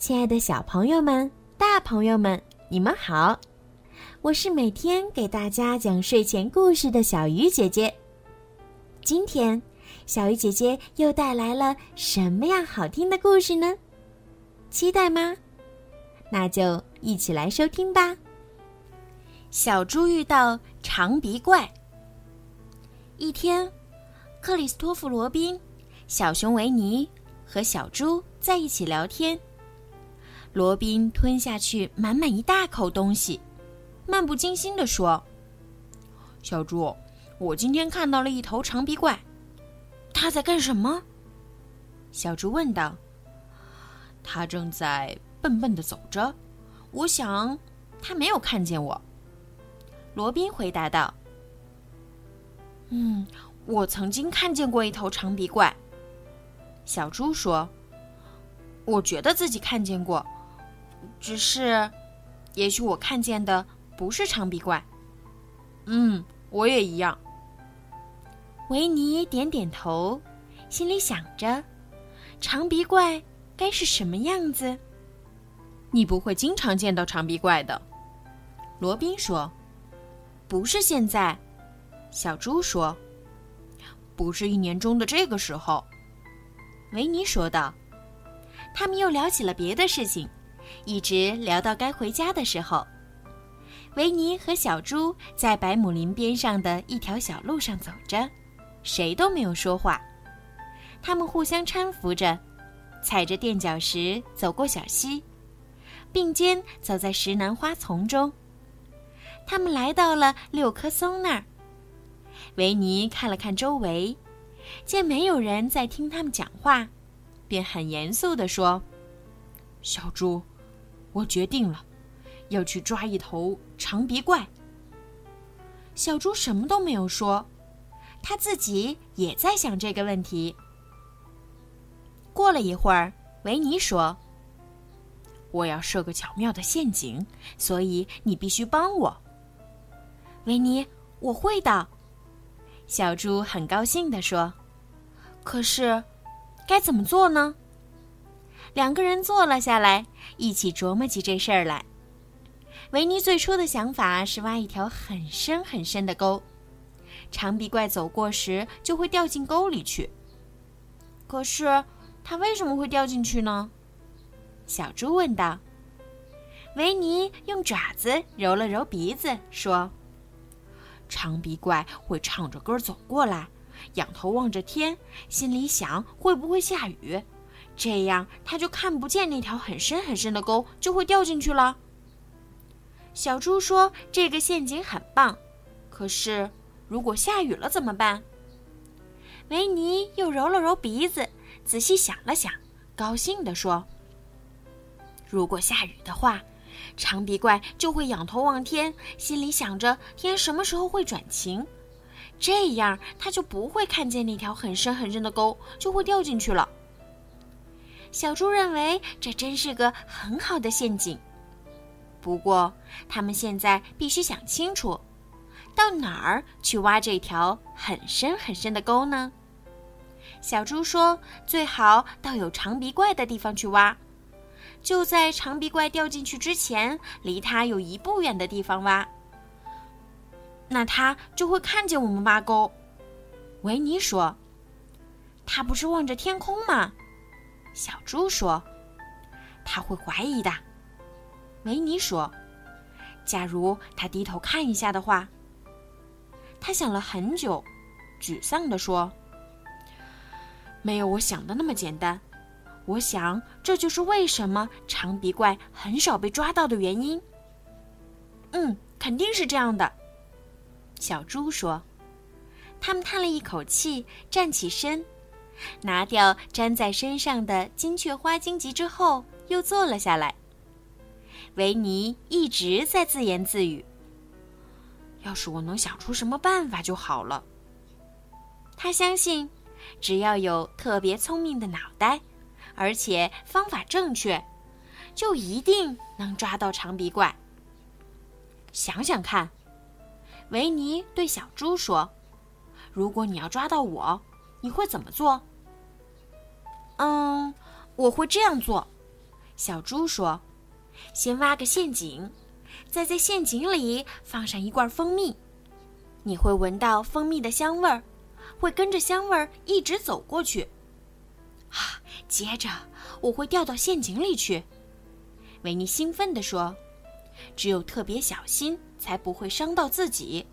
亲爱的小朋友们、大朋友们，你们好！我是每天给大家讲睡前故事的小鱼姐姐。今天，小鱼姐姐又带来了什么样好听的故事呢？期待吗？那就一起来收听吧。小猪遇到长鼻怪。一天，克里斯托弗·罗宾、小熊维尼和小猪在一起聊天。罗宾吞下去满满一大口东西，漫不经心地说：“小猪，我今天看到了一头长鼻怪，它在干什么？”小猪问道。“它正在笨笨地走着，我想它没有看见我。”罗宾回答道。“嗯，我曾经看见过一头长鼻怪。”小猪说，“我觉得自己看见过。”只是，也许我看见的不是长鼻怪。嗯，我也一样。维尼点点头，心里想着：长鼻怪该是什么样子？你不会经常见到长鼻怪的，罗宾说。不是现在，小猪说。不是一年中的这个时候，维尼说道。他们又聊起了别的事情。一直聊到该回家的时候，维尼和小猪在百亩林边上的一条小路上走着，谁都没有说话。他们互相搀扶着，踩着垫脚石走过小溪，并肩走在石楠花丛中。他们来到了六棵松那儿。维尼看了看周围，见没有人在听他们讲话，便很严肃地说：“小猪。”我决定了，要去抓一头长鼻怪。小猪什么都没有说，他自己也在想这个问题。过了一会儿，维尼说：“我要设个巧妙的陷阱，所以你必须帮我。”维尼，我会的。小猪很高兴地说：“可是，该怎么做呢？”两个人坐了下来，一起琢磨起这事儿来。维尼最初的想法是挖一条很深很深的沟，长鼻怪走过时就会掉进沟里去。可是，它为什么会掉进去呢？小猪问道。维尼用爪子揉了揉鼻子，说：“长鼻怪会唱着歌走过来，仰头望着天，心里想会不会下雨。”这样，他就看不见那条很深很深的沟，就会掉进去了。小猪说：“这个陷阱很棒，可是如果下雨了怎么办？”维尼又揉了揉鼻子，仔细想了想，高兴地说：“如果下雨的话，长鼻怪就会仰头望天，心里想着天什么时候会转晴，这样他就不会看见那条很深很深的沟，就会掉进去了。”小猪认为这真是个很好的陷阱。不过，他们现在必须想清楚，到哪儿去挖这条很深很深的沟呢？小猪说：“最好到有长鼻怪的地方去挖，就在长鼻怪掉进去之前，离它有一步远的地方挖。那它就会看见我们挖沟。”维尼说：“他不是望着天空吗？”小猪说：“他会怀疑的。”维尼说：“假如他低头看一下的话。”他想了很久，沮丧地说：“没有我想的那么简单。我想这就是为什么长鼻怪很少被抓到的原因。”嗯，肯定是这样的。小猪说。他们叹了一口气，站起身。拿掉粘在身上的金雀花荆棘之后，又坐了下来。维尼一直在自言自语：“要是我能想出什么办法就好了。”他相信，只要有特别聪明的脑袋，而且方法正确，就一定能抓到长鼻怪。想想看，维尼对小猪说：“如果你要抓到我，你会怎么做？”嗯，我会这样做。小猪说：“先挖个陷阱，再在陷阱里放上一罐蜂蜜，你会闻到蜂蜜的香味儿，会跟着香味儿一直走过去。啊，接着我会掉到陷阱里去。”维尼兴奋地说：“只有特别小心，才不会伤到自己。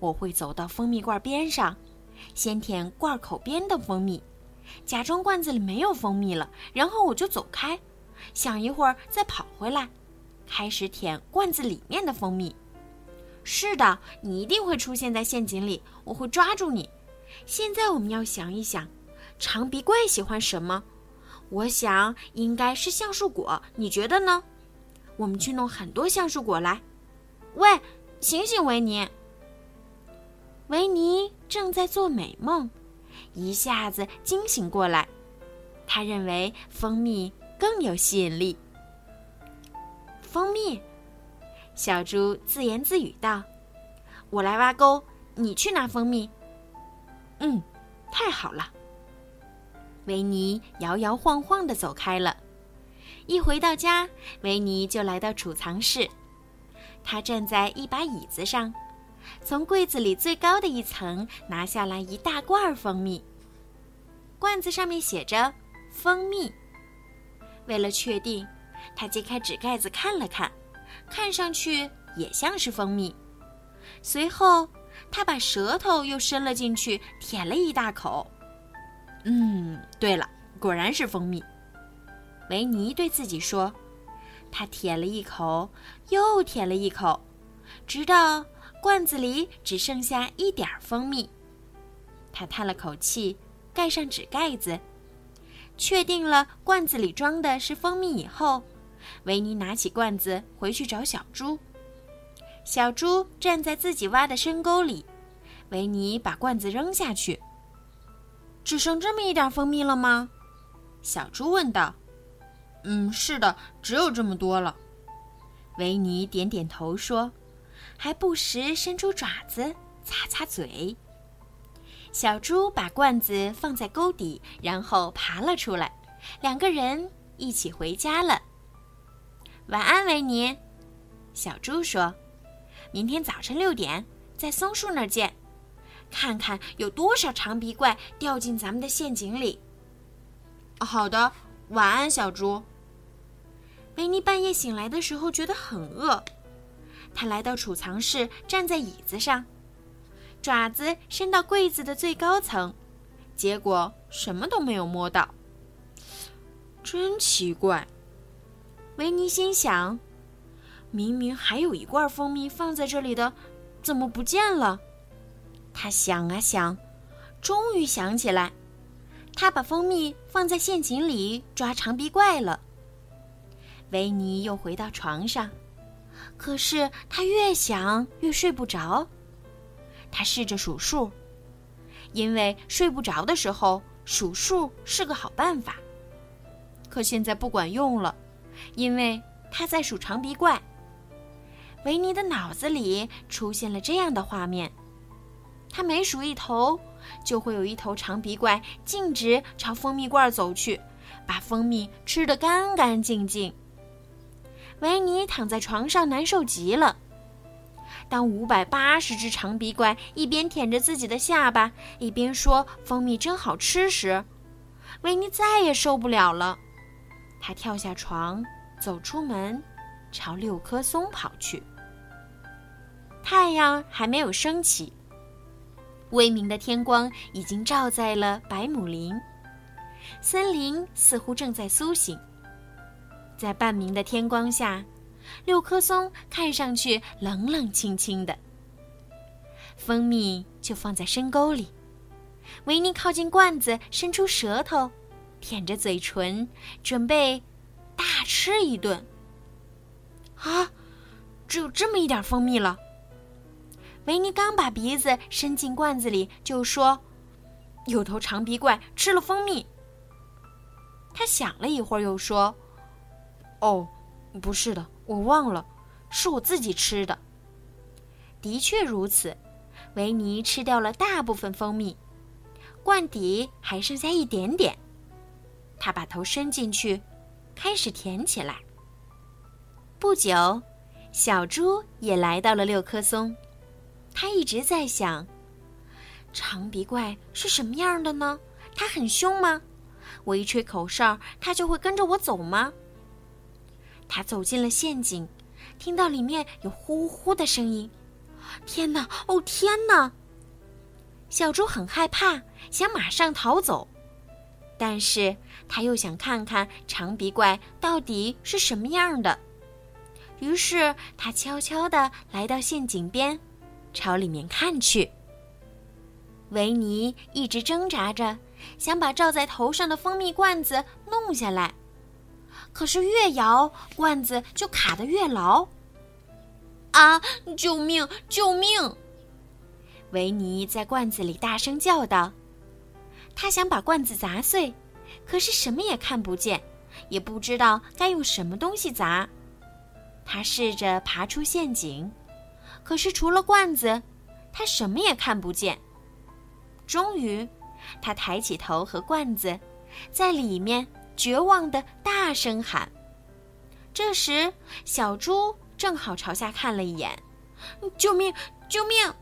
我会走到蜂蜜罐边上，先舔罐口边的蜂蜜，假装罐子里没有蜂蜜了，然后我就走开。”想一会儿再跑回来，开始舔罐子里面的蜂蜜。是的，你一定会出现在陷阱里，我会抓住你。现在我们要想一想，长鼻怪喜欢什么？我想应该是橡树果，你觉得呢？我们去弄很多橡树果来。喂，醒醒，维尼！维尼正在做美梦，一下子惊醒过来。他认为蜂蜜。更有吸引力。蜂蜜，小猪自言自语道：“我来挖沟，你去拿蜂蜜。”嗯，太好了。维尼摇摇晃晃的走开了。一回到家，维尼就来到储藏室。他站在一把椅子上，从柜子里最高的一层拿下来一大罐蜂蜜。罐子上面写着“蜂蜜”。为了确定，他揭开纸盖子看了看，看上去也像是蜂蜜。随后，他把舌头又伸了进去，舔了一大口。嗯，对了，果然是蜂蜜。维尼对自己说。他舔了一口，又舔了一口，直到罐子里只剩下一点蜂蜜。他叹了口气，盖上纸盖子。确定了罐子里装的是蜂蜜以后，维尼拿起罐子回去找小猪。小猪站在自己挖的深沟里，维尼把罐子扔下去。只剩这么一点蜂蜜了吗？小猪问道。嗯，是的，只有这么多了。维尼点点头说，还不时伸出爪子擦擦嘴。小猪把罐子放在沟底，然后爬了出来。两个人一起回家了。晚安，维尼。小猪说：“明天早晨六点在松树那儿见，看看有多少长鼻怪掉进咱们的陷阱里。”好的，晚安，小猪。维尼半夜醒来的时候觉得很饿，他来到储藏室，站在椅子上。爪子伸到柜子的最高层，结果什么都没有摸到。真奇怪，维尼心想：明明还有一罐蜂蜜放在这里的，怎么不见了？他想啊想，终于想起来，他把蜂蜜放在陷阱里抓长鼻怪了。维尼又回到床上，可是他越想越睡不着。他试着数数，因为睡不着的时候数数是个好办法。可现在不管用了，因为他在数长鼻怪。维尼的脑子里出现了这样的画面：他每数一头，就会有一头长鼻怪径直朝蜂蜜罐走去，把蜂蜜吃得干干净净。维尼躺在床上，难受极了。当五百八十只长鼻怪一边舔着自己的下巴，一边说“蜂蜜真好吃”时，维尼再也受不了了。他跳下床，走出门，朝六棵松跑去。太阳还没有升起，微明的天光已经照在了百亩林，森林似乎正在苏醒。在半明的天光下。六棵松看上去冷冷清清的，蜂蜜就放在深沟里。维尼靠近罐子，伸出舌头，舔着嘴唇，准备大吃一顿。啊，只有这么一点蜂蜜了。维尼刚把鼻子伸进罐子里，就说：“有头长鼻怪吃了蜂蜜。”他想了一会儿，又说：“哦，不是的。”我忘了，是我自己吃的。的确如此，维尼吃掉了大部分蜂蜜，罐底还剩下一点点。他把头伸进去，开始舔起来。不久，小猪也来到了六棵松，他一直在想：长鼻怪是什么样的呢？它很凶吗？我一吹口哨，它就会跟着我走吗？他走进了陷阱，听到里面有呼呼的声音。天哪！哦天哪！小猪很害怕，想马上逃走，但是他又想看看长鼻怪到底是什么样的。于是他悄悄地来到陷阱边，朝里面看去。维尼一直挣扎着，想把罩在头上的蜂蜜罐子弄下来，可是越摇罐子就卡得越牢。啊！救命！救命！维尼在罐子里大声叫道：“他想把罐子砸碎，可是什么也看不见，也不知道该用什么东西砸。他试着爬出陷阱，可是除了罐子，他什么也看不见。终于，他抬起头和罐子，在里面绝望的大声喊。这时，小猪。正好朝下看了一眼，救命！救命！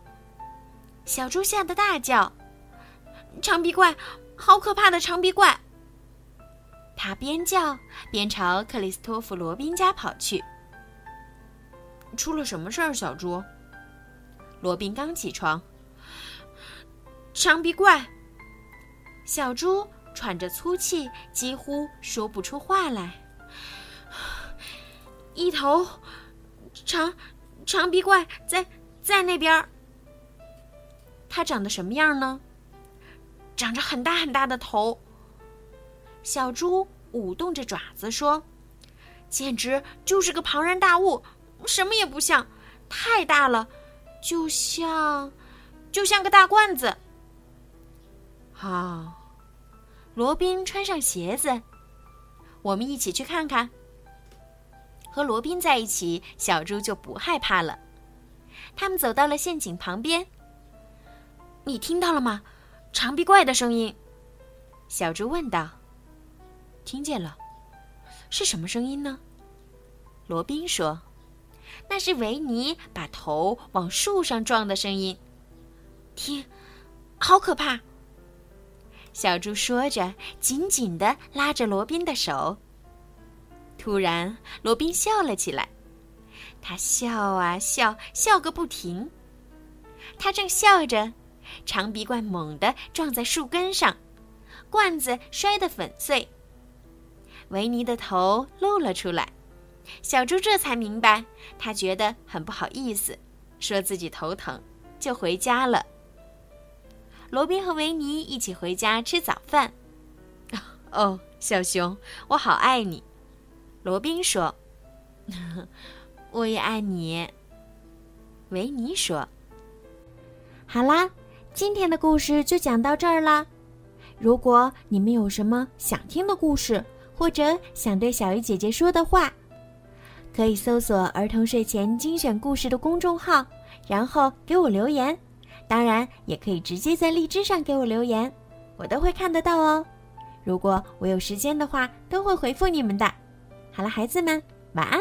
小猪吓得大叫：“长鼻怪，好可怕的长鼻怪！”他边叫边朝克里斯托弗·罗宾家跑去。出了什么事儿，小猪？罗宾刚起床。长鼻怪！小猪喘着粗气，几乎说不出话来。一头。长，长鼻怪在在那边儿。它长得什么样呢？长着很大很大的头。小猪舞动着爪子说：“简直就是个庞然大物，什么也不像，太大了，就像，就像个大罐子。”好，罗宾穿上鞋子，我们一起去看看。和罗宾在一起，小猪就不害怕了。他们走到了陷阱旁边。你听到了吗？长臂怪的声音。小猪问道。听见了。是什么声音呢？罗宾说：“那是维尼把头往树上撞的声音。”听，好可怕！小猪说着，紧紧的拉着罗宾的手。突然，罗宾笑了起来。他笑啊笑，笑个不停。他正笑着，长鼻怪猛地撞在树根上，罐子摔得粉碎。维尼的头露了出来，小猪这才明白，他觉得很不好意思，说自己头疼，就回家了。罗宾和维尼一起回家吃早饭。哦，小熊，我好爱你。罗宾说：“ 我也爱你。”维尼说：“好啦，今天的故事就讲到这儿啦。如果你们有什么想听的故事，或者想对小鱼姐姐说的话，可以搜索‘儿童睡前精选故事’的公众号，然后给我留言。当然，也可以直接在荔枝上给我留言，我都会看得到哦。如果我有时间的话，都会回复你们的。”好了，孩子们，晚安。